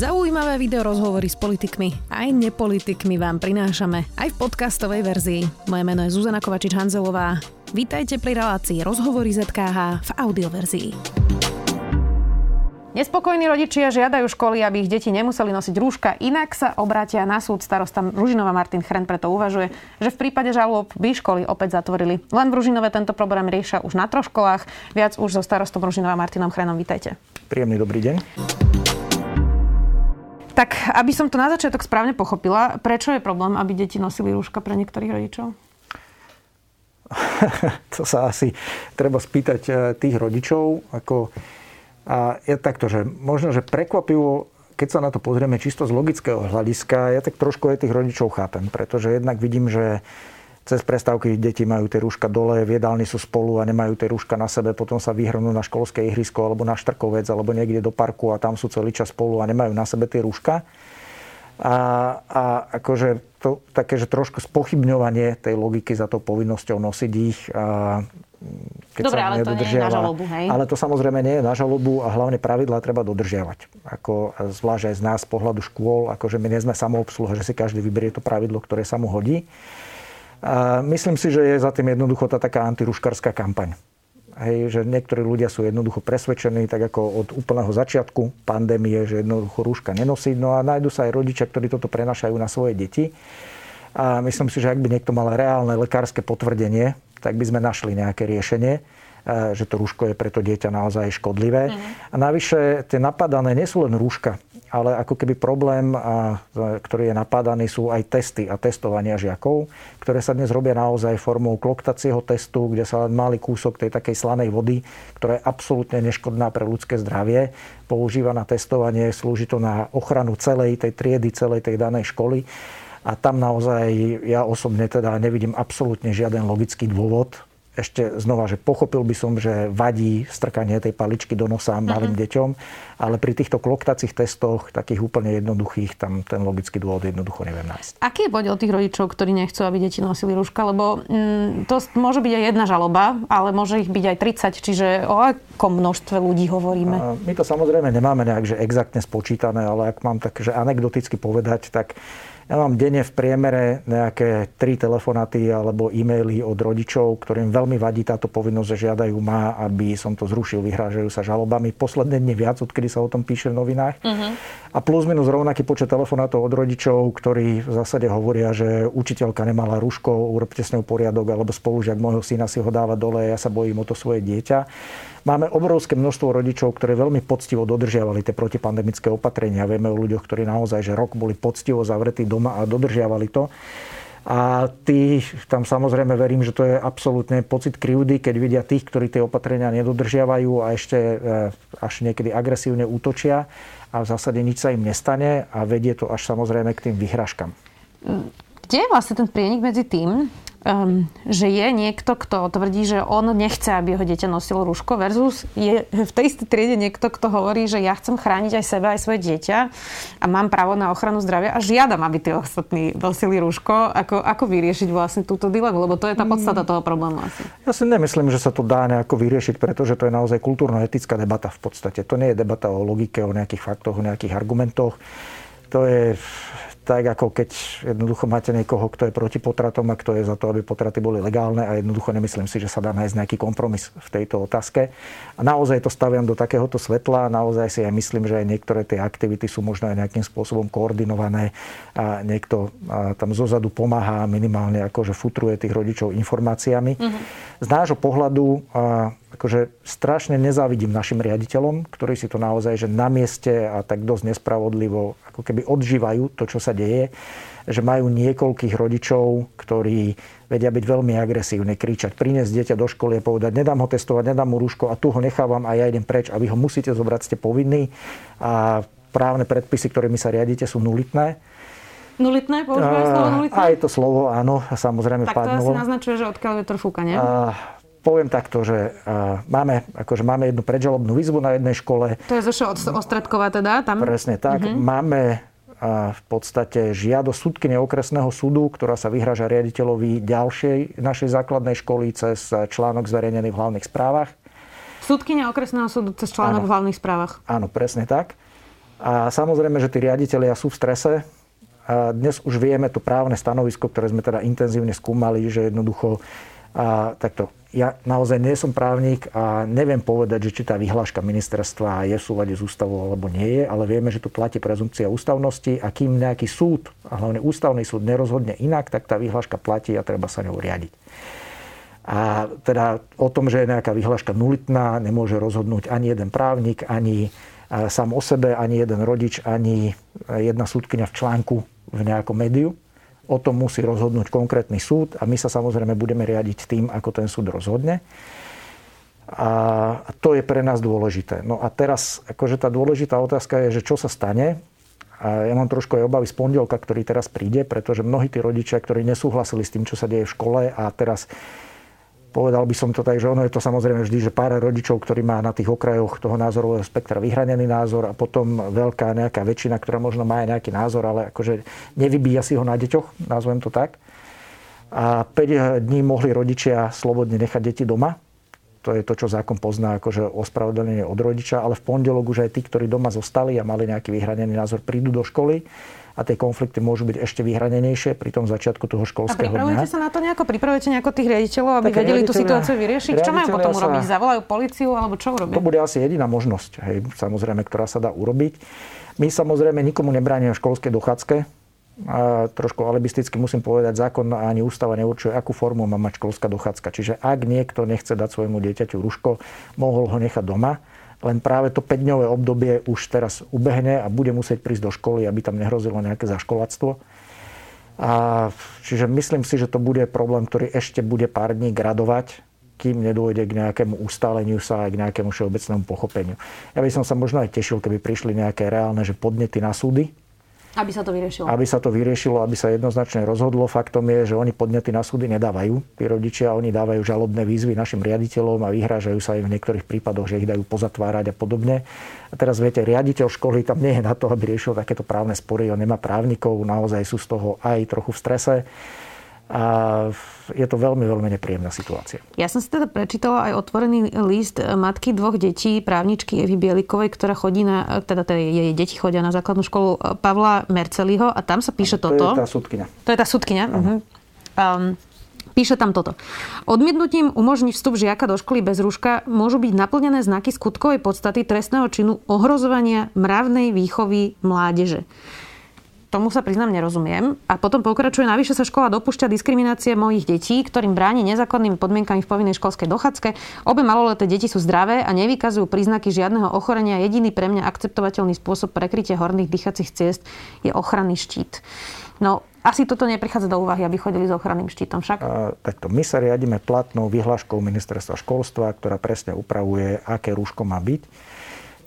Zaujímavé video rozhovory s politikmi aj nepolitikmi vám prinášame aj v podcastovej verzii. Moje meno je Zuzana Kovačič-Hanzelová. Vítajte pri relácii Rozhovory ZKH v audioverzii. Nespokojní rodičia žiadajú školy, aby ich deti nemuseli nosiť rúška, inak sa obrátia na súd. Starosta Ružinova Martin Chren preto uvažuje, že v prípade žalôb by školy opäť zatvorili. Len v Ružinove tento problém riešia už na troch školách. Viac už so starostom Ružinova Martinom Chrenom. Vítajte. Príjemný dobrý deň. Tak, aby som to na začiatok správne pochopila, prečo je problém, aby deti nosili rúška pre niektorých rodičov? to sa asi treba spýtať eh, tých rodičov. Ako, a je takto, že možno, že prekvapivo, keď sa na to pozrieme čisto z logického hľadiska, ja tak trošku aj tých rodičov chápem, pretože jednak vidím, že cez prestávky deti majú tie rúška dole, v jedálni sú spolu a nemajú tie rúška na sebe, potom sa vyhrnú na školské ihrisko alebo na štrkovec alebo niekde do parku a tam sú celý čas spolu a nemajú na sebe tie rúška. A, a akože to také, že trošku spochybňovanie tej logiky za tou povinnosťou nosiť ich. A keď Dobre, sa ale to nie je na žalobu, hej? Ale to samozrejme nie je na žalobu a hlavne pravidlá treba dodržiavať. Ako, zvlášť aj z nás z pohľadu škôl, akože my nie sme samoobsluha, že si každý vyberie to pravidlo, ktoré sa mu hodí. A myslím si, že je za tým jednoducho tá taká antiruškarská kampaň. Hej, že niektorí ľudia sú jednoducho presvedčení, tak ako od úplného začiatku pandémie, že jednoducho rúška nenosí. No a nájdu sa aj rodičia, ktorí toto prenašajú na svoje deti. A myslím si, že ak by niekto mal reálne lekárske potvrdenie, tak by sme našli nejaké riešenie že to rúško je pre to dieťa naozaj škodlivé. Mm. A navyše tie napadané nie sú len rúška ale ako keby problém, ktorý je napádaný, sú aj testy a testovania žiakov, ktoré sa dnes robia naozaj formou kloktacieho testu, kde sa len malý kúsok tej takej slanej vody, ktorá je absolútne neškodná pre ľudské zdravie, používa na testovanie, slúži to na ochranu celej tej triedy, celej tej danej školy. A tam naozaj ja osobne teda nevidím absolútne žiaden logický dôvod, ešte znova, že pochopil by som, že vadí strkanie tej paličky do nosa malým uh-huh. deťom, ale pri týchto kloktacích testoch, takých úplne jednoduchých, tam ten logický dôvod jednoducho neviem nájsť. Aký je podiel tých rodičov, ktorí nechcú, aby deti nosili rúška? Lebo mm, to môže byť aj jedna žaloba, ale môže ich byť aj 30, čiže o akom množstve ľudí hovoríme? A my to samozrejme nemáme nejak že exaktne spočítané, ale ak mám tak, že anekdoticky povedať, tak ja mám denne v priemere nejaké tri telefonaty alebo e-maily od rodičov, ktorým veľmi vadí táto povinnosť, že žiadajú ma, aby som to zrušil, vyhrážajú sa žalobami. Posledné dne viac, odkedy sa o tom píše v novinách. Uh-huh. A plus minus rovnaký počet telefonátov od rodičov, ktorí v zásade hovoria, že učiteľka nemala rúško, urobte s ňou poriadok, alebo spolužiak môjho syna si ho dáva dole, ja sa bojím o to svoje dieťa. Máme obrovské množstvo rodičov, ktorí veľmi poctivo dodržiavali tie protipandemické opatrenia. Vieme o ľuďoch, ktorí naozaj že rok boli poctivo zavretí doma a dodržiavali to. A tí, tam samozrejme verím, že to je absolútne pocit krivdy, keď vidia tých, ktorí tie opatrenia nedodržiavajú a ešte e, až niekedy agresívne útočia a v zásade nič sa im nestane a vedie to až samozrejme k tým vyhražkám. Kde je vlastne ten prienik medzi tým, um, že je niekto, kto tvrdí, že on nechce, aby jeho dieťa nosilo rúško versus je v tej istej triede niekto, kto hovorí, že ja chcem chrániť aj seba, aj svoje dieťa a mám právo na ochranu zdravia a žiadam, aby tí ostatní nosili rúško. Ako, ako vyriešiť vlastne túto dilemu? Lebo to je tá podstata toho problému asi. Ja si nemyslím, že sa to dá nejako vyriešiť, pretože to je naozaj kultúrno-etická debata v podstate. To nie je debata o logike, o nejakých faktoch, o nejakých argumentoch. To je tak ako keď jednoducho máte niekoho, kto je proti potratom a kto je za to, aby potraty boli legálne a jednoducho nemyslím si, že sa dá nájsť nejaký kompromis v tejto otázke. A naozaj to staviam do takéhoto svetla, naozaj si aj myslím, že aj niektoré tie aktivity sú možno aj nejakým spôsobom koordinované a niekto tam zozadu pomáha minimálne akože futruje tých rodičov informáciami. Mm-hmm. Z nášho pohľadu akože strašne nezávidím našim riaditeľom, ktorí si to naozaj že na mieste a tak dosť nespravodlivo ako keby odžívajú to, čo sa deje, že majú niekoľkých rodičov, ktorí vedia byť veľmi agresívne, kričať, priniesť dieťa do školy a povedať, nedám ho testovať, nedám mu rúško a tu ho nechávam a ja idem preč a vy ho musíte zobrať, ste povinní. A právne predpisy, ktorými sa riadite, sú nulitné. Nulitné? Používajú slovo nulitné? Aj to slovo, áno, samozrejme tak padnulo. To asi naznačuje, že odkiaľ vietor fúka, nie? A, poviem takto, že uh, máme, akože máme jednu predžalobnú výzvu na jednej škole. To je zo Ostredková teda? Tam? Presne tak. Uh-huh. Máme uh, v podstate žiado súdkyne okresného súdu, ktorá sa vyhraža riaditeľovi ďalšej našej základnej školy cez článok zverejnený v hlavných správach. Súdkynia okresného súdu cez článok Áno. v hlavných správach. Áno, presne tak. A samozrejme, že tí riaditeľia sú v strese. A dnes už vieme to právne stanovisko, ktoré sme teda intenzívne skúmali, že jednoducho a takto, ja naozaj nie som právnik a neviem povedať, že či tá vyhláška ministerstva je v súlade s ústavou alebo nie je, ale vieme, že tu platí prezumcia ústavnosti a kým nejaký súd, a hlavne ústavný súd, nerozhodne inak, tak tá vyhláška platí a treba sa ňou riadiť. A teda o tom, že je nejaká vyhláška nulitná, nemôže rozhodnúť ani jeden právnik, ani sám o sebe, ani jeden rodič, ani jedna súdkynia v článku v nejakom médiu. O tom musí rozhodnúť konkrétny súd a my sa samozrejme budeme riadiť tým, ako ten súd rozhodne. A to je pre nás dôležité. No a teraz, akože tá dôležitá otázka je, že čo sa stane. A ja mám trošku aj obavy z pondelka, ktorý teraz príde, pretože mnohí tí rodičia, ktorí nesúhlasili s tým, čo sa deje v škole a teraz Povedal by som to tak, že ono je to samozrejme vždy, že pár rodičov, ktorí má na tých okrajoch toho názorového spektra vyhranený názor a potom veľká nejaká väčšina, ktorá možno má aj nejaký názor, ale akože nevybíja si ho na deťoch, nazvem to tak. A 5 dní mohli rodičia slobodne nechať deti doma. To je to, čo zákon pozná akože ospravedlnenie od rodiča, ale v pondelok už aj tí, ktorí doma zostali a mali nejaký vyhranený názor, prídu do školy a tie konflikty môžu byť ešte vyhranenejšie pri tom začiatku toho školského. A pripravujete dňa. sa na to nejako? Pripravujete nejako tých riaditeľov, aby tak vedeli tú situáciu vyriešiť? Čo majú potom sa... urobiť? Zavolajú policiu alebo čo urobia? To bude asi jediná možnosť, hej, samozrejme, ktorá sa dá urobiť. My samozrejme nikomu nebránime v školskej dochádzke. A trošku alibisticky musím povedať, zákon ani ústava neurčuje, akú formu má mať školská dochádzka. Čiže ak niekto nechce dať svojmu dieťaťu ruško, mohol ho nechať doma len práve to 5-dňové obdobie už teraz ubehne a bude musieť prísť do školy, aby tam nehrozilo nejaké zaškolactvo. A, čiže myslím si, že to bude problém, ktorý ešte bude pár dní gradovať, kým nedôjde k nejakému ustáleniu sa a k nejakému všeobecnému pochopeniu. Ja by som sa možno aj tešil, keby prišli nejaké reálne že podnety na súdy, aby sa to vyriešilo. Aby sa to vyriešilo, aby sa jednoznačne rozhodlo. Faktom je, že oni podnety na súdy nedávajú. Tí rodičia, oni dávajú žalobné výzvy našim riaditeľom a vyhrážajú sa im v niektorých prípadoch, že ich dajú pozatvárať a podobne. A teraz viete, riaditeľ školy tam nie je na to, aby riešil takéto právne spory. On nemá právnikov, naozaj sú z toho aj trochu v strese a je to veľmi, veľmi nepríjemná situácia. Ja som si teda prečítala aj otvorený list matky dvoch detí, právničky Evy Bielikovej, ktorá chodí na, teda, jej deti chodia na základnú školu Pavla Merceliho a tam sa píše to toto. To je tá súdkynia. To je tá súdkynia. Uh-huh. Um, Píše tam toto. Odmietnutím umožniť vstup žiaka do školy bez rúška môžu byť naplnené znaky skutkovej podstaty trestného činu ohrozovania mravnej výchovy mládeže tomu sa priznám nerozumiem. A potom pokračuje, navyše sa škola dopúšťa diskriminácie mojich detí, ktorým bráni nezákonnými podmienkami v povinnej školskej dochádzke. Obe maloleté deti sú zdravé a nevykazujú príznaky žiadneho ochorenia. Jediný pre mňa akceptovateľný spôsob prekrytia horných dýchacích ciest je ochranný štít. No, asi toto neprichádza do úvahy, aby chodili s ochranným štítom však? A, takto, my sa riadíme platnou vyhláškou ministerstva školstva, ktorá presne upravuje, aké rúško má byť.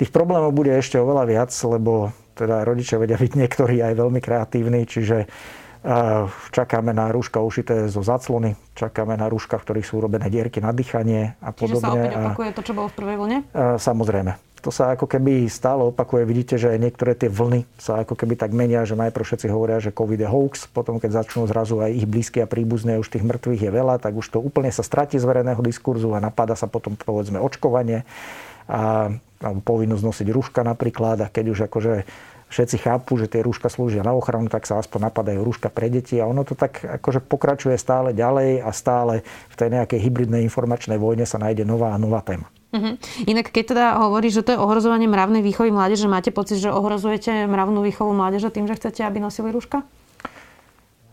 Tých problémov bude ešte oveľa viac, lebo teda rodičia vedia byť niektorí aj veľmi kreatívni, čiže čakáme na rúška ušité zo zaclony, čakáme na rúška, v ktorých sú urobené dierky na dýchanie a podobne. Čiže sa opäť opakuje to, čo bolo v prvej vlne? Samozrejme. To sa ako keby stále opakuje. Vidíte, že niektoré tie vlny sa ako keby tak menia, že najprv všetci hovoria, že COVID je hoax, potom keď začnú zrazu aj ich blízky a príbuzné, už tých mŕtvych je veľa, tak už to úplne sa stratí z verejného diskurzu a napadá sa potom povedzme očkovanie a povinnosť nosiť rúška napríklad a keď už akože všetci chápu, že tie rúška slúžia na ochranu, tak sa aspoň napadajú rúška pre deti a ono to tak akože pokračuje stále ďalej a stále v tej nejakej hybridnej informačnej vojne sa nájde nová a nová téma. Uh-huh. Inak keď teda hovorí, že to je ohrozovanie mravnej výchovy mládeže, máte pocit, že ohrozujete mravnú výchovu mládeže tým, že chcete, aby nosili rúška?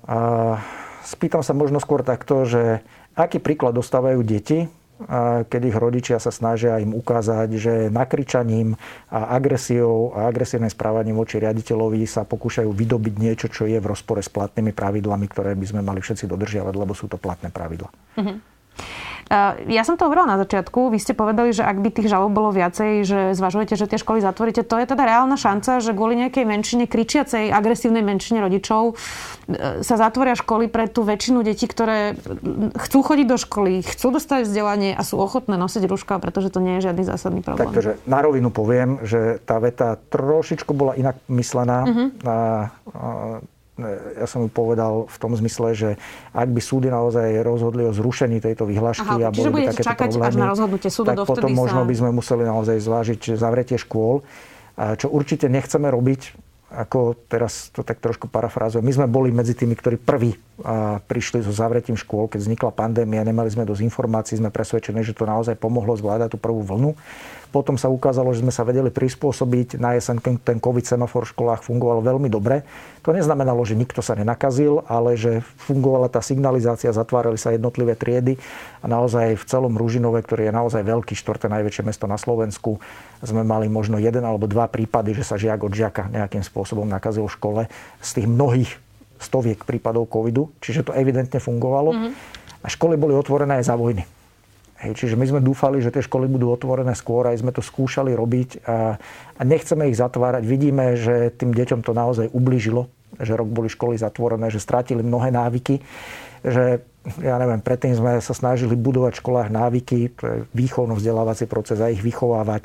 A spýtam sa možno skôr takto, že aký príklad dostávajú deti keď ich rodičia sa snažia im ukázať, že nakričaním a agresiou a agresívnym správaním voči riaditeľovi sa pokúšajú vydobiť niečo, čo je v rozpore s platnými pravidlami, ktoré by sme mali všetci dodržiavať, lebo sú to platné pravidla. Uh-huh. Ja som to hovorila na začiatku. Vy ste povedali, že ak by tých žalob bolo viacej, že zvažujete, že tie školy zatvoríte. To je teda reálna šanca, že kvôli nejakej menšine, kričiacej, agresívnej menšine rodičov e, sa zatvoria školy pre tú väčšinu detí, ktoré chcú chodiť do školy, chcú dostať vzdelanie a sú ochotné nosiť rúška, pretože to nie je žiadny zásadný problém. Takže na rovinu poviem, že tá veta trošičku bola inak myslená. Uh-huh. A, a ja som mu povedal v tom zmysle, že ak by súdy naozaj rozhodli o zrušení tejto vyhlášky Aha, a boli by takéto čakať problémy, až na rozhodnutie súdu, tak potom sa... možno by sme museli naozaj zvážiť zavretie škôl. Čo určite nechceme robiť, ako teraz to tak trošku parafrázujem, my sme boli medzi tými, ktorí prví prišli so zavretím škôl, keď vznikla pandémia, nemali sme dosť informácií, sme presvedčení, že to naozaj pomohlo zvládať tú prvú vlnu. Potom sa ukázalo, že sme sa vedeli prispôsobiť. Na jeseň ten COVID semafor v školách fungoval veľmi dobre. To neznamenalo, že nikto sa nenakazil, ale že fungovala tá signalizácia, zatvárali sa jednotlivé triedy a naozaj v celom Ružinove, ktorý je naozaj veľký, štvrté najväčšie mesto na Slovensku, sme mali možno jeden alebo dva prípady, že sa žiak od žiaka nejakým spôsobom nakazil v škole z tých mnohých stoviek prípadov covidu, čiže to evidentne fungovalo. Mm-hmm. A školy boli otvorené aj za vojny. Hej, čiže my sme dúfali, že tie školy budú otvorené skôr, aj sme to skúšali robiť a, a nechceme ich zatvárať. Vidíme, že tým deťom to naozaj ublížilo, že rok boli školy zatvorené, že strátili mnohé návyky, že ja neviem, predtým sme sa snažili budovať v školách návyky, výchovno-vzdelávací proces a ich vychovávať,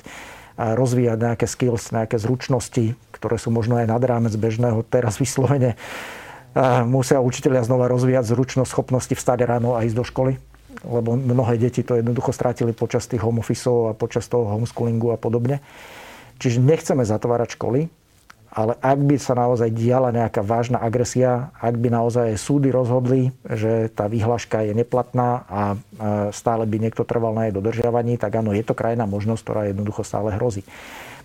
a rozvíjať nejaké skills, nejaké zručnosti, ktoré sú možno aj nad rámec bežného. Teraz vyslovene musia učiteľia znova rozvíjať zručnosť, schopnosti vstať ráno a ísť do školy lebo mnohé deti to jednoducho strátili počas tých home a počas toho homeschoolingu a podobne. Čiže nechceme zatvárať školy, ale ak by sa naozaj diala nejaká vážna agresia, ak by naozaj súdy rozhodli, že tá výhľaška je neplatná a stále by niekto trval na jej dodržiavaní, tak áno, je to krajná možnosť, ktorá jednoducho stále hrozí.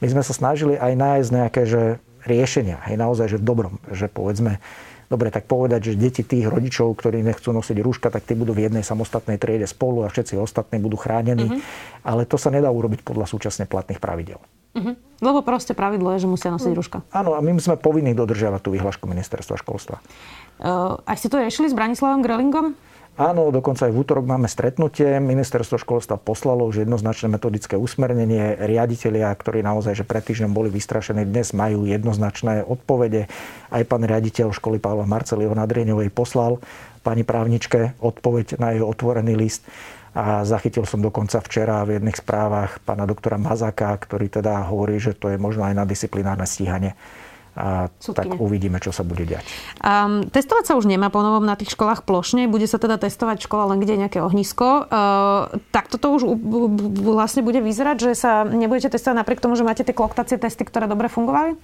My sme sa snažili aj nájsť nejaké že riešenia, aj naozaj, že v dobrom, že povedzme, dobre, tak povedať, že deti tých rodičov, ktorí nechcú nosiť rúška, tak tí budú v jednej samostatnej triede spolu a všetci ostatní budú chránení. Mm-hmm. Ale to sa nedá urobiť podľa súčasne platných pravidel. Mm-hmm. Lebo proste pravidlo je, že musia nosiť rúška. Áno, a my sme povinní dodržiavať tú vyhlášku ministerstva školstva. Uh, a ste to riešili s Branislavom Grelingom? Áno, dokonca aj v útorok máme stretnutie. Ministerstvo školstva poslalo už jednoznačné metodické usmernenie. Riaditeľia, ktorí naozaj že pred týždňom boli vystrašení, dnes majú jednoznačné odpovede. Aj pán riaditeľ školy Pavla Marceliho Nadrieňovej poslal pani právničke odpoveď na jeho otvorený list. A zachytil som dokonca včera v jedných správach pána doktora Mazaka, ktorý teda hovorí, že to je možno aj na disciplinárne stíhanie a Sudkyne. tak uvidíme, čo sa bude diať. Um, testovať sa už nemá ponovom na tých školách plošne, bude sa teda testovať škola len kde je nejaké ohnisko. Uh, tak toto už vlastne bude vyzerať, že sa nebudete testovať napriek tomu, že máte tie kloktacie testy, ktoré dobre fungovali?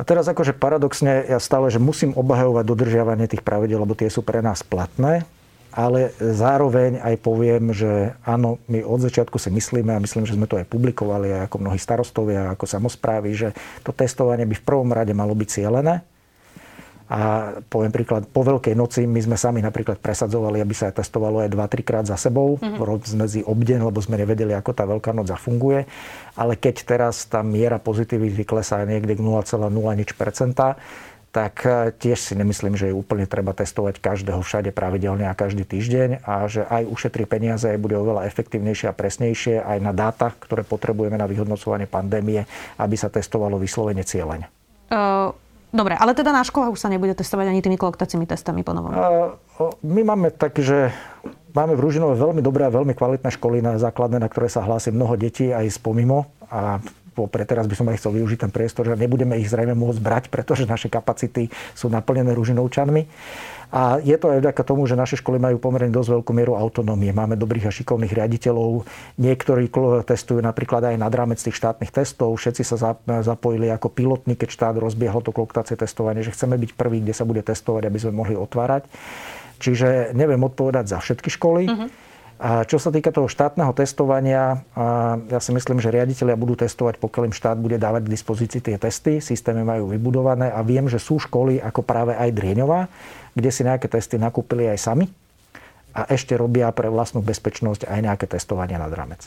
A teraz akože paradoxne ja stále, že musím obhajovať dodržiavanie tých pravidel, lebo tie sú pre nás platné ale zároveň aj poviem, že áno, my od začiatku si myslíme a myslím, že sme to aj publikovali aj ako mnohí starostovia, ako samozprávy, že to testovanie by v prvom rade malo byť cielené. A poviem príklad, po Veľkej noci my sme sami napríklad presadzovali, aby sa testovalo aj 2-3 krát za sebou, mm-hmm. medzi obdeň, lebo sme nevedeli, ako tá Veľká noc zafunguje. Ale keď teraz tá miera pozitivity klesá niekde k 0,0 nič percenta, tak e, tiež si nemyslím, že je úplne treba testovať každého všade pravidelne a každý týždeň a že aj ušetrí peniaze, bude oveľa efektívnejšie a presnejšie aj na dáta, ktoré potrebujeme na vyhodnocovanie pandémie, aby sa testovalo vyslovene cieľene. Uh... Dobre, ale teda na školách už sa nebude testovať ani tými kloktacími testami po novom. My máme tak, že máme v Ružinove veľmi dobré a veľmi kvalitné školy na základné, na ktoré sa hlási mnoho detí aj z pomimo. A pre teraz by som aj chcel využiť ten priestor, že nebudeme ich zrejme môcť brať, pretože naše kapacity sú naplnené ružinovčanmi. A je to aj vďaka tomu, že naše školy majú pomerne dosť veľkú mieru autonómie. Máme dobrých a šikovných riaditeľov. Niektorí testujú napríklad aj nad rámec tých štátnych testov. Všetci sa zapojili ako pilotní, keď štát rozbiehol to kloktacie testovanie, že chceme byť prví, kde sa bude testovať, aby sme mohli otvárať. Čiže neviem odpovedať za všetky školy. Uh-huh. A čo sa týka toho štátneho testovania, ja si myslím, že riaditeľia budú testovať, pokiaľ im štát bude dávať k dispozícii tie testy. Systémy majú vybudované a viem, že sú školy ako práve aj Drieňová, kde si nejaké testy nakúpili aj sami a ešte robia pre vlastnú bezpečnosť aj nejaké testovania nad rámec.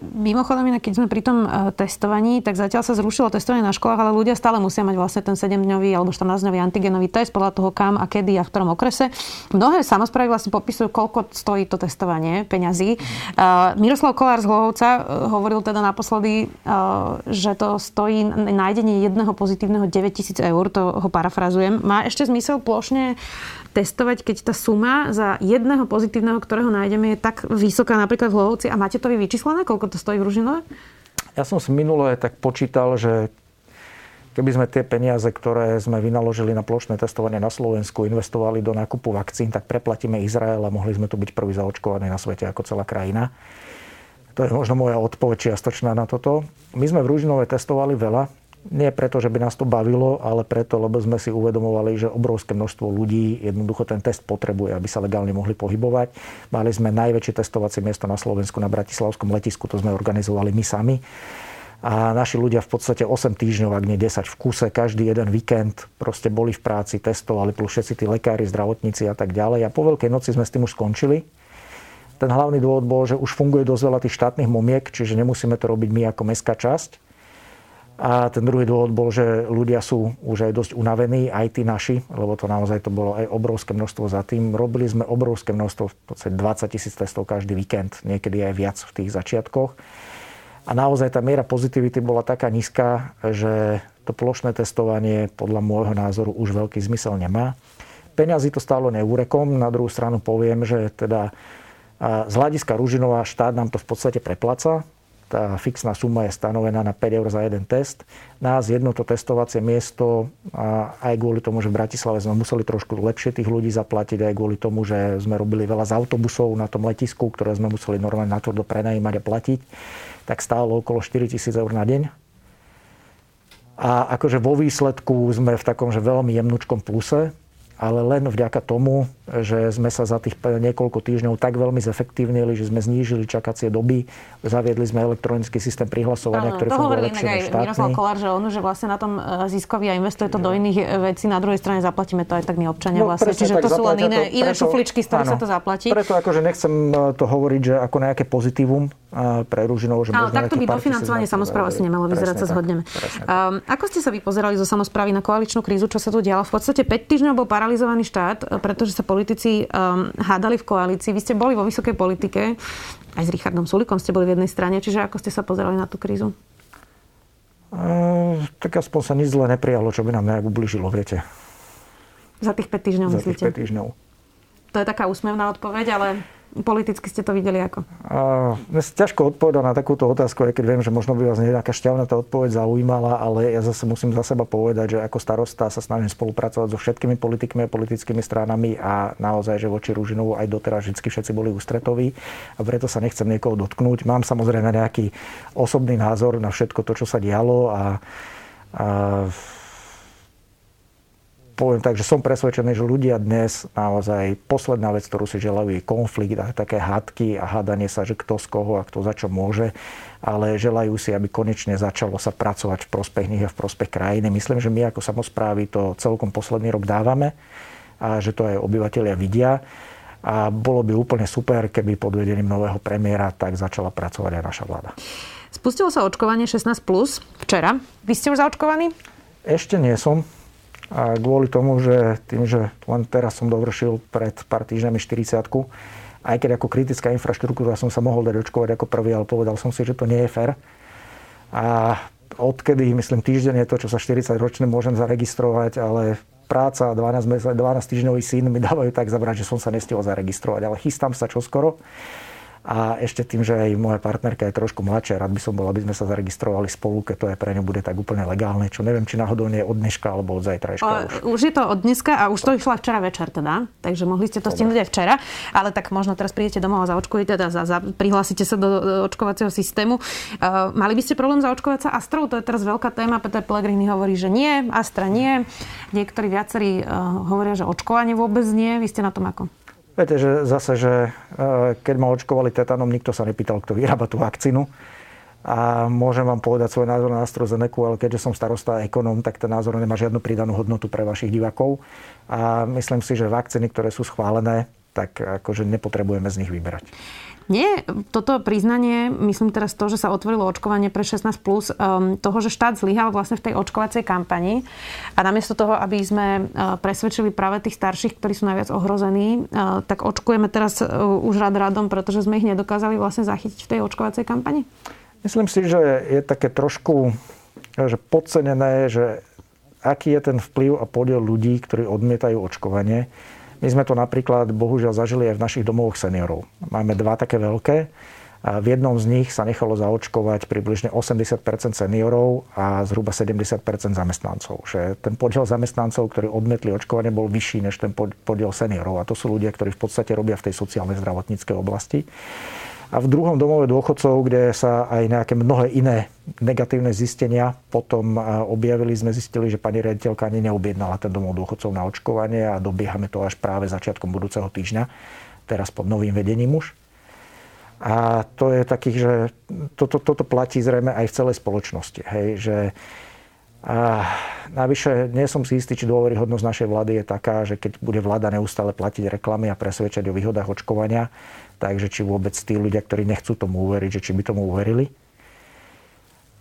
Mimochodom, keď sme pri tom e, testovaní, tak zatiaľ sa zrušilo testovanie na školách, ale ľudia stále musia mať vlastne ten 7-dňový alebo 14-dňový antigenový test podľa toho, kam a kedy a v ktorom okrese. Mnohé samozprávy vlastne popisujú, koľko stojí to testovanie peňazí. Uh, Miroslav Kolár z Hlohovca e, hovoril teda naposledy, uh, že to stojí nájdenie jedného pozitívneho 9000 eur, to ho parafrazujem. Má ešte zmysel plošne testovať, keď tá suma za jedného pozitívneho, ktorého nájdeme, je tak vysoká napríklad v Hlohovci a máte to vy vyčíslené, koľko to stojí v Ružinove? Ja som si minule tak počítal, že keby sme tie peniaze, ktoré sme vynaložili na plošné testovanie na Slovensku, investovali do nákupu vakcín, tak preplatíme Izrael a mohli sme tu byť prvý zaočkovaní na svete ako celá krajina. To je možno moja odpoveď čiastočná na toto. My sme v Ružinove testovali veľa. Nie preto, že by nás to bavilo, ale preto, lebo sme si uvedomovali, že obrovské množstvo ľudí jednoducho ten test potrebuje, aby sa legálne mohli pohybovať. Mali sme najväčšie testovacie miesto na Slovensku na Bratislavskom letisku, to sme organizovali my sami. A naši ľudia v podstate 8 týždňov, ak nie 10 v kuse, každý jeden víkend proste boli v práci, testovali, plus všetci tí lekári, zdravotníci a tak ďalej. A po Veľkej noci sme s tým už skončili. Ten hlavný dôvod bol, že už funguje dosť veľa tých štátnych momiek, čiže nemusíme to robiť my ako mestská časť. A ten druhý dôvod bol, že ľudia sú už aj dosť unavení, aj tí naši, lebo to naozaj to bolo aj obrovské množstvo za tým. Robili sme obrovské množstvo, v podstate 20 tisíc testov každý víkend, niekedy aj viac v tých začiatkoch. A naozaj tá miera pozitivity bola taká nízka, že to plošné testovanie podľa môjho názoru už veľký zmysel nemá. Peňazí to stálo neúrekom, na druhú stranu poviem, že teda z hľadiska Ružinova štát nám to v podstate preplaca. Tá fixná suma je stanovená na 5 eur za jeden test. Nás jedno to testovacie miesto, aj kvôli tomu, že v Bratislave sme museli trošku lepšie tých ľudí zaplatiť, aj kvôli tomu, že sme robili veľa z autobusov na tom letisku, ktoré sme museli normálne na to prenajímať a platiť tak stálo okolo 4 tisíc eur na deň. A akože vo výsledku sme v takom že veľmi jemnučkom pluse, ale len vďaka tomu, že sme sa za tých niekoľko týždňov tak veľmi zefektívnili, že sme znížili čakacie doby, zaviedli sme elektronický systém prihlasovania, ktorý funguje lepšie než štátny. Miroslav Kolár, že on, že vlastne na tom e, ziskový a investuje to do iných e, vecí, na druhej strane zaplatíme to aj tak my občania no, vlastne. Čiže to sú len iné, to, iné šufličky, z ktorých sa to zaplatí. Preto akože nechcem e, to hovoriť, že ako nejaké pozitívum pre Ružinov, že Ale takto by dofinancovanie samozpráv asi nemalo vyzerať, sa zhodneme. Um, ako ste sa vypozerali zo samozprávy na koaličnú krízu, čo sa tu dialo? V podstate 5 týždňov bol paralizovaný štát, pretože sa politici um, hádali v koalícii. Vy ste boli vo vysokej politike, aj s Richardom Sulikom ste boli v jednej strane, čiže ako ste sa pozerali na tú krízu? Uh, tak aspoň sa nič zle neprijalo, čo by nám nejak ubližilo, viete. Za tých 5 týždňov, Za myslíte? tých 5 týždňov. To je taká úsmevná odpoveď, ale Politicky ste to videli ako? Uh, ťažko odpovedať na takúto otázku, aj keď viem, že možno by vás nejaká šťavná odpoveď zaujímala, ale ja zase musím za seba povedať, že ako starosta sa snažím spolupracovať so všetkými politikmi a politickými stranami a naozaj, že voči Rúžinovu aj doteraz vždy všetci boli ústretoví a preto sa nechcem niekoho dotknúť. Mám samozrejme nejaký osobný názor na všetko to, čo sa dialo a, a poviem tak, že som presvedčený, že ľudia dnes naozaj posledná vec, ktorú si želajú, je konflikt a také hádky a hádanie sa, že kto z koho a kto za čo môže, ale želajú si, aby konečne začalo sa pracovať v prospech nich a v prospech krajiny. Myslím, že my ako samozprávy to celkom posledný rok dávame a že to aj obyvateľia vidia. A bolo by úplne super, keby pod vedením nového premiéra tak začala pracovať aj naša vláda. Spustilo sa očkovanie 16 plus včera. Vy ste už zaočkovaní? Ešte nie som. A kvôli tomu, že tým, že len teraz som dovršil pred pár týždňami 40 aj keď ako kritická infraštruktúra som sa mohol dať očkovať ako prvý, ale povedal som si, že to nie je fér. A odkedy, myslím, týždeň je to, čo sa 40 ročné môžem zaregistrovať, ale práca 12, 12 týždňový syn mi dávajú tak zabrať, že som sa nestihol zaregistrovať. Ale chystám sa čoskoro. A ešte tým, že aj moja partnerka je trošku mladšia, rád by som bol, aby sme sa zaregistrovali spolu, keď to aj pre ňu bude tak úplne legálne, čo neviem, či náhodou nie je od dneška alebo od zajtrajška. Už. už je to od dneska a už to išla včera večer teda, takže mohli ste to stihnúť aj včera, ale tak možno teraz prídete domov a zaočkujete, teda za, za, prihlásite sa do, do očkovacieho systému. Uh, mali by ste problém zaočkovať sa Astrou? To je teraz veľká téma. Peter Pellegrini hovorí, že nie, Astra nie. Niektorí viacerí uh, hovoria, že očkovanie vôbec nie. Vy ste na tom ako? Viete, že zase, že e, keď ma očkovali tetanom, nikto sa nepýtal, kto vyrába tú vakcínu. A môžem vám povedať svoj názor na AstraZeneca, ale keďže som starosta a ekonóm, tak ten názor nemá žiadnu pridanú hodnotu pre vašich divákov. A myslím si, že vakcíny, ktoré sú schválené, tak akože nepotrebujeme z nich vyberať. Nie, toto priznanie, myslím teraz to, že sa otvorilo očkovanie pre 16+, plus, um, toho, že štát zlyhal vlastne v tej očkovacej kampani a namiesto toho, aby sme uh, presvedčili práve tých starších, ktorí sú najviac ohrození, uh, tak očkujeme teraz uh, už rad radom, pretože sme ich nedokázali vlastne zachytiť v tej očkovacej kampani? Myslím si, že je také trošku že podcenené, že aký je ten vplyv a podiel ľudí, ktorí odmietajú očkovanie my sme to napríklad bohužiaľ zažili aj v našich domovoch seniorov. Máme dva také veľké. V jednom z nich sa nechalo zaočkovať približne 80% seniorov a zhruba 70% zamestnancov. Že ten podiel zamestnancov, ktorí odmetli očkovanie, bol vyšší než ten podiel seniorov. A to sú ľudia, ktorí v podstate robia v tej sociálnej zdravotníckej oblasti. A v druhom domove dôchodcov, kde sa aj nejaké mnohé iné negatívne zistenia potom objavili, sme zistili, že pani riaditeľka ani neobjednala ten domov dôchodcov na očkovanie a dobiehame to až práve začiatkom budúceho týždňa, teraz pod novým vedením už. A to je takých, že toto, toto platí zrejme aj v celej spoločnosti. Hej, že a navyše nie som si istý, či dôveryhodnosť našej vlády je taká, že keď bude vláda neustále platiť reklamy a presvedčať o výhodách očkovania, takže či vôbec tí ľudia, ktorí nechcú tomu uveriť, že či by tomu uverili.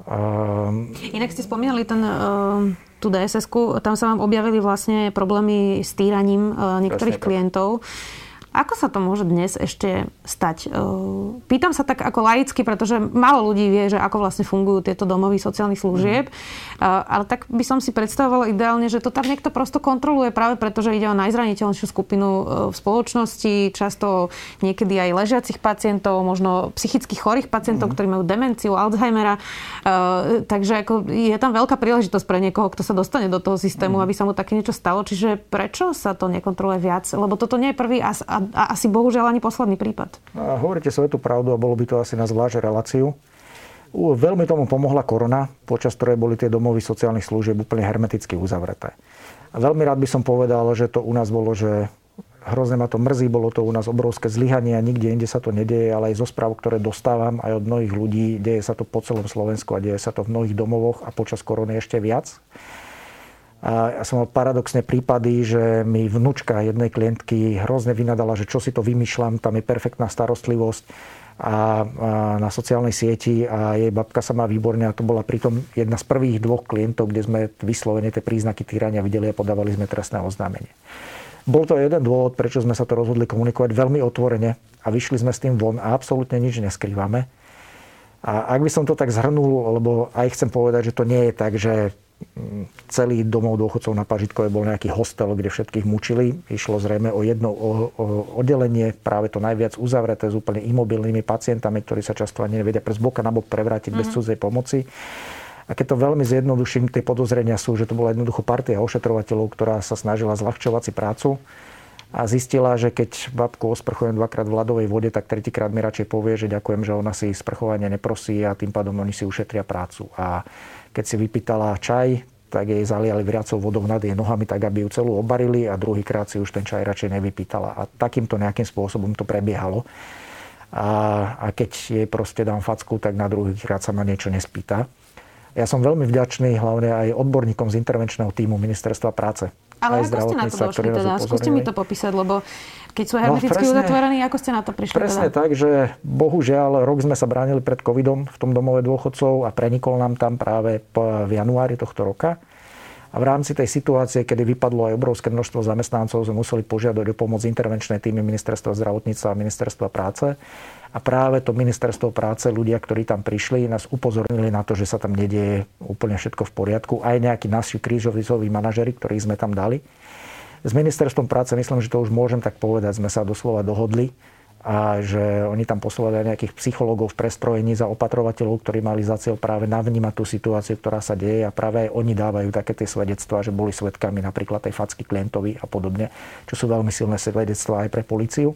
Um... Inak ste spomínali ten, uh, tú dss tam sa vám objavili vlastne problémy s týraním uh, niektorých klientov. Tak. Ako sa to môže dnes ešte stať? Ehm, pýtam sa tak ako laicky, pretože málo ľudí vie, že ako vlastne fungujú tieto domovy sociálnych služieb. Mm. Ale tak by som si predstavovala ideálne, že to tam niekto prosto kontroluje práve preto, že ide o najzraniteľnejšiu skupinu e, v spoločnosti, často niekedy aj ležiacich pacientov, možno psychicky chorých pacientov, mm. ktorí majú demenciu, Alzheimera. Ehm, takže ako je tam veľká príležitosť pre niekoho, kto sa dostane do toho systému, mm. aby sa mu také niečo stalo. Čiže prečo sa to nekontroluje viac? Lebo toto nie je prvý a, a a asi bohužiaľ ani posledný prípad. A hovoríte svetu pravdu a bolo by to asi na zvlášť reláciu. Veľmi tomu pomohla korona, počas ktorej boli tie domovy sociálnych služieb úplne hermeticky uzavreté. A veľmi rád by som povedal, že to u nás bolo, že hrozne ma to mrzí, bolo to u nás obrovské zlyhanie a nikde inde sa to nedieje, ale aj zo správ, ktoré dostávam aj od mnohých ľudí, deje sa to po celom Slovensku a deje sa to v mnohých domovoch a počas korony ešte viac. A ja som mal paradoxne prípady, že mi vnúčka jednej klientky hrozne vynadala, že čo si to vymýšľam, tam je perfektná starostlivosť a, na sociálnej sieti a jej babka sa má výborne a to bola pritom jedna z prvých dvoch klientov, kde sme vyslovene tie príznaky týrania videli a podávali sme trestné oznámenie. Bol to jeden dôvod, prečo sme sa to rozhodli komunikovať veľmi otvorene a vyšli sme s tým von a absolútne nič neskrývame. A ak by som to tak zhrnul, lebo aj chcem povedať, že to nie je tak, že celý domov dôchodcov na Pažitkove bol nejaký hostel, kde všetkých mučili. Išlo zrejme o jedno oddelenie, práve to najviac uzavreté s úplne imobilnými pacientami, ktorí sa často ani nevedia pre boka na bok prevrátiť mm. bez mhm. cudzej pomoci. A keď to veľmi zjednoduším, tie podozrenia sú, že to bola jednoducho partia ošetrovateľov, ktorá sa snažila zľahčovať si prácu a zistila, že keď babku osprchujem dvakrát v ľadovej vode, tak tretíkrát mi radšej povie, že ďakujem, že ona si sprchovanie neprosí a tým pádom oni si ušetria prácu. A keď si vypýtala čaj, tak jej zaliali vriacou vodou nad jej nohami, tak aby ju celú obarili a druhýkrát si už ten čaj radšej nevypýtala. A takýmto nejakým spôsobom to prebiehalo. A, a keď jej proste dám facku, tak na druhý krát sa ma niečo nespýta. Ja som veľmi vďačný hlavne aj odborníkom z intervenčného týmu Ministerstva práce. Ale ako ste na to došli teda? Skúste mi to popísať, lebo keď sú hermeticky no, uzatvorení, ako ste na to prišli? Presne teda? tak, že bohužiaľ rok sme sa bránili pred covidom v tom domove dôchodcov a prenikol nám tam práve v januári tohto roka. A v rámci tej situácie, kedy vypadlo aj obrovské množstvo zamestnancov, sme museli požiadať o pomoc intervenčné týmy Ministerstva zdravotníctva a Ministerstva práce. A práve to Ministerstvo práce, ľudia, ktorí tam prišli, nás upozornili na to, že sa tam nedieje úplne všetko v poriadku. Aj nejakí naši krížovizoví manažeri, ktorých sme tam dali. S ministerstvom práce, myslím, že to už môžem tak povedať, sme sa doslova dohodli a že oni tam poslali nejakých psychológov v prestrojení za opatrovateľov, ktorí mali za cieľ práve navnímať tú situáciu, ktorá sa deje a práve aj oni dávajú také tie svedectvá, že boli svetkami napríklad tej facky klientovi a podobne, čo sú veľmi silné svedectvá aj pre policiu.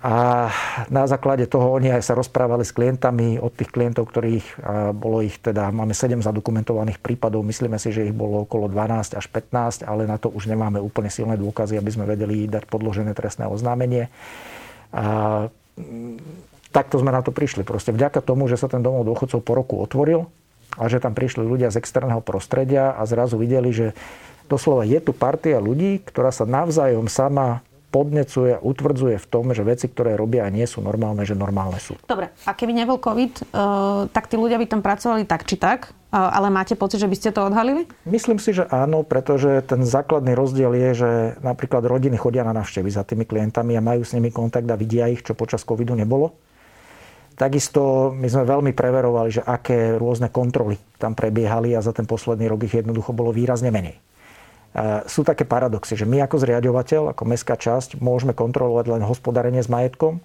A na základe toho oni aj sa rozprávali s klientami od tých klientov, ktorých bolo ich teda, máme 7 zadokumentovaných prípadov, myslíme si, že ich bolo okolo 12 až 15, ale na to už nemáme úplne silné dôkazy, aby sme vedeli dať podložené trestné oznámenie. A mm, takto sme na to prišli. Proste vďaka tomu, že sa ten domov dôchodcov po roku otvoril a že tam prišli ľudia z externého prostredia a zrazu videli, že doslova je tu partia ľudí, ktorá sa navzájom sama podnecuje, utvrdzuje v tom, že veci, ktoré robia a nie sú normálne, že normálne sú. Dobre, a keby nebol COVID, uh, tak tí ľudia by tam pracovali tak či tak, uh, ale máte pocit, že by ste to odhalili? Myslím si, že áno, pretože ten základný rozdiel je, že napríklad rodiny chodia na návštevy za tými klientami a majú s nimi kontakt a vidia ich, čo počas covidu nebolo. Takisto my sme veľmi preverovali, že aké rôzne kontroly tam prebiehali a za ten posledný rok ich jednoducho bolo výrazne menej sú také paradoxy, že my ako zriadovateľ, ako mestská časť, môžeme kontrolovať len hospodárenie s majetkom,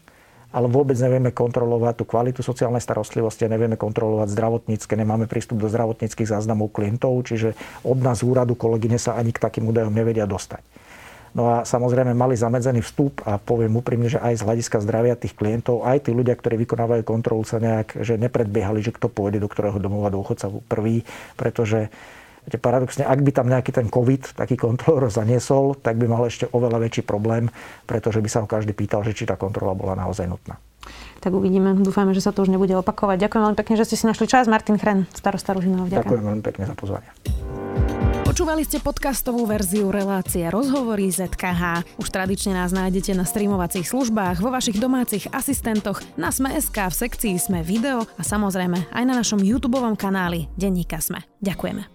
ale vôbec nevieme kontrolovať tú kvalitu sociálnej starostlivosti nevieme kontrolovať zdravotnícke, nemáme prístup do zdravotníckých záznamov klientov, čiže od nás z úradu kolegyne sa ani k takým údajom nevedia dostať. No a samozrejme mali zamedzený vstup a poviem úprimne, že aj z hľadiska zdravia tých klientov, aj tí ľudia, ktorí vykonávajú kontrolu, sa nejak, že nepredbiehali, že kto pôjde do ktorého domova dôchodca prvý, pretože Viete, paradoxne, ak by tam nejaký ten COVID, taký kontrolór zaniesol, tak by mal ešte oveľa väčší problém, pretože by sa ho každý pýtal, že či tá kontrola bola naozaj nutná. Tak uvidíme. Dúfajme, že sa to už nebude opakovať. Ďakujem veľmi pekne, že ste si našli čas. Martin Chren, starosta Ružinova. Ďakujem veľmi pekne za pozvanie. Počúvali ste podcastovú verziu relácie Rozhovory ZKH. Už tradične nás nájdete na streamovacích službách, vo vašich domácich asistentoch, na Sme.sk, v sekcii Sme video a samozrejme aj na našom YouTube kanáli Denníka Sme. Ďakujeme.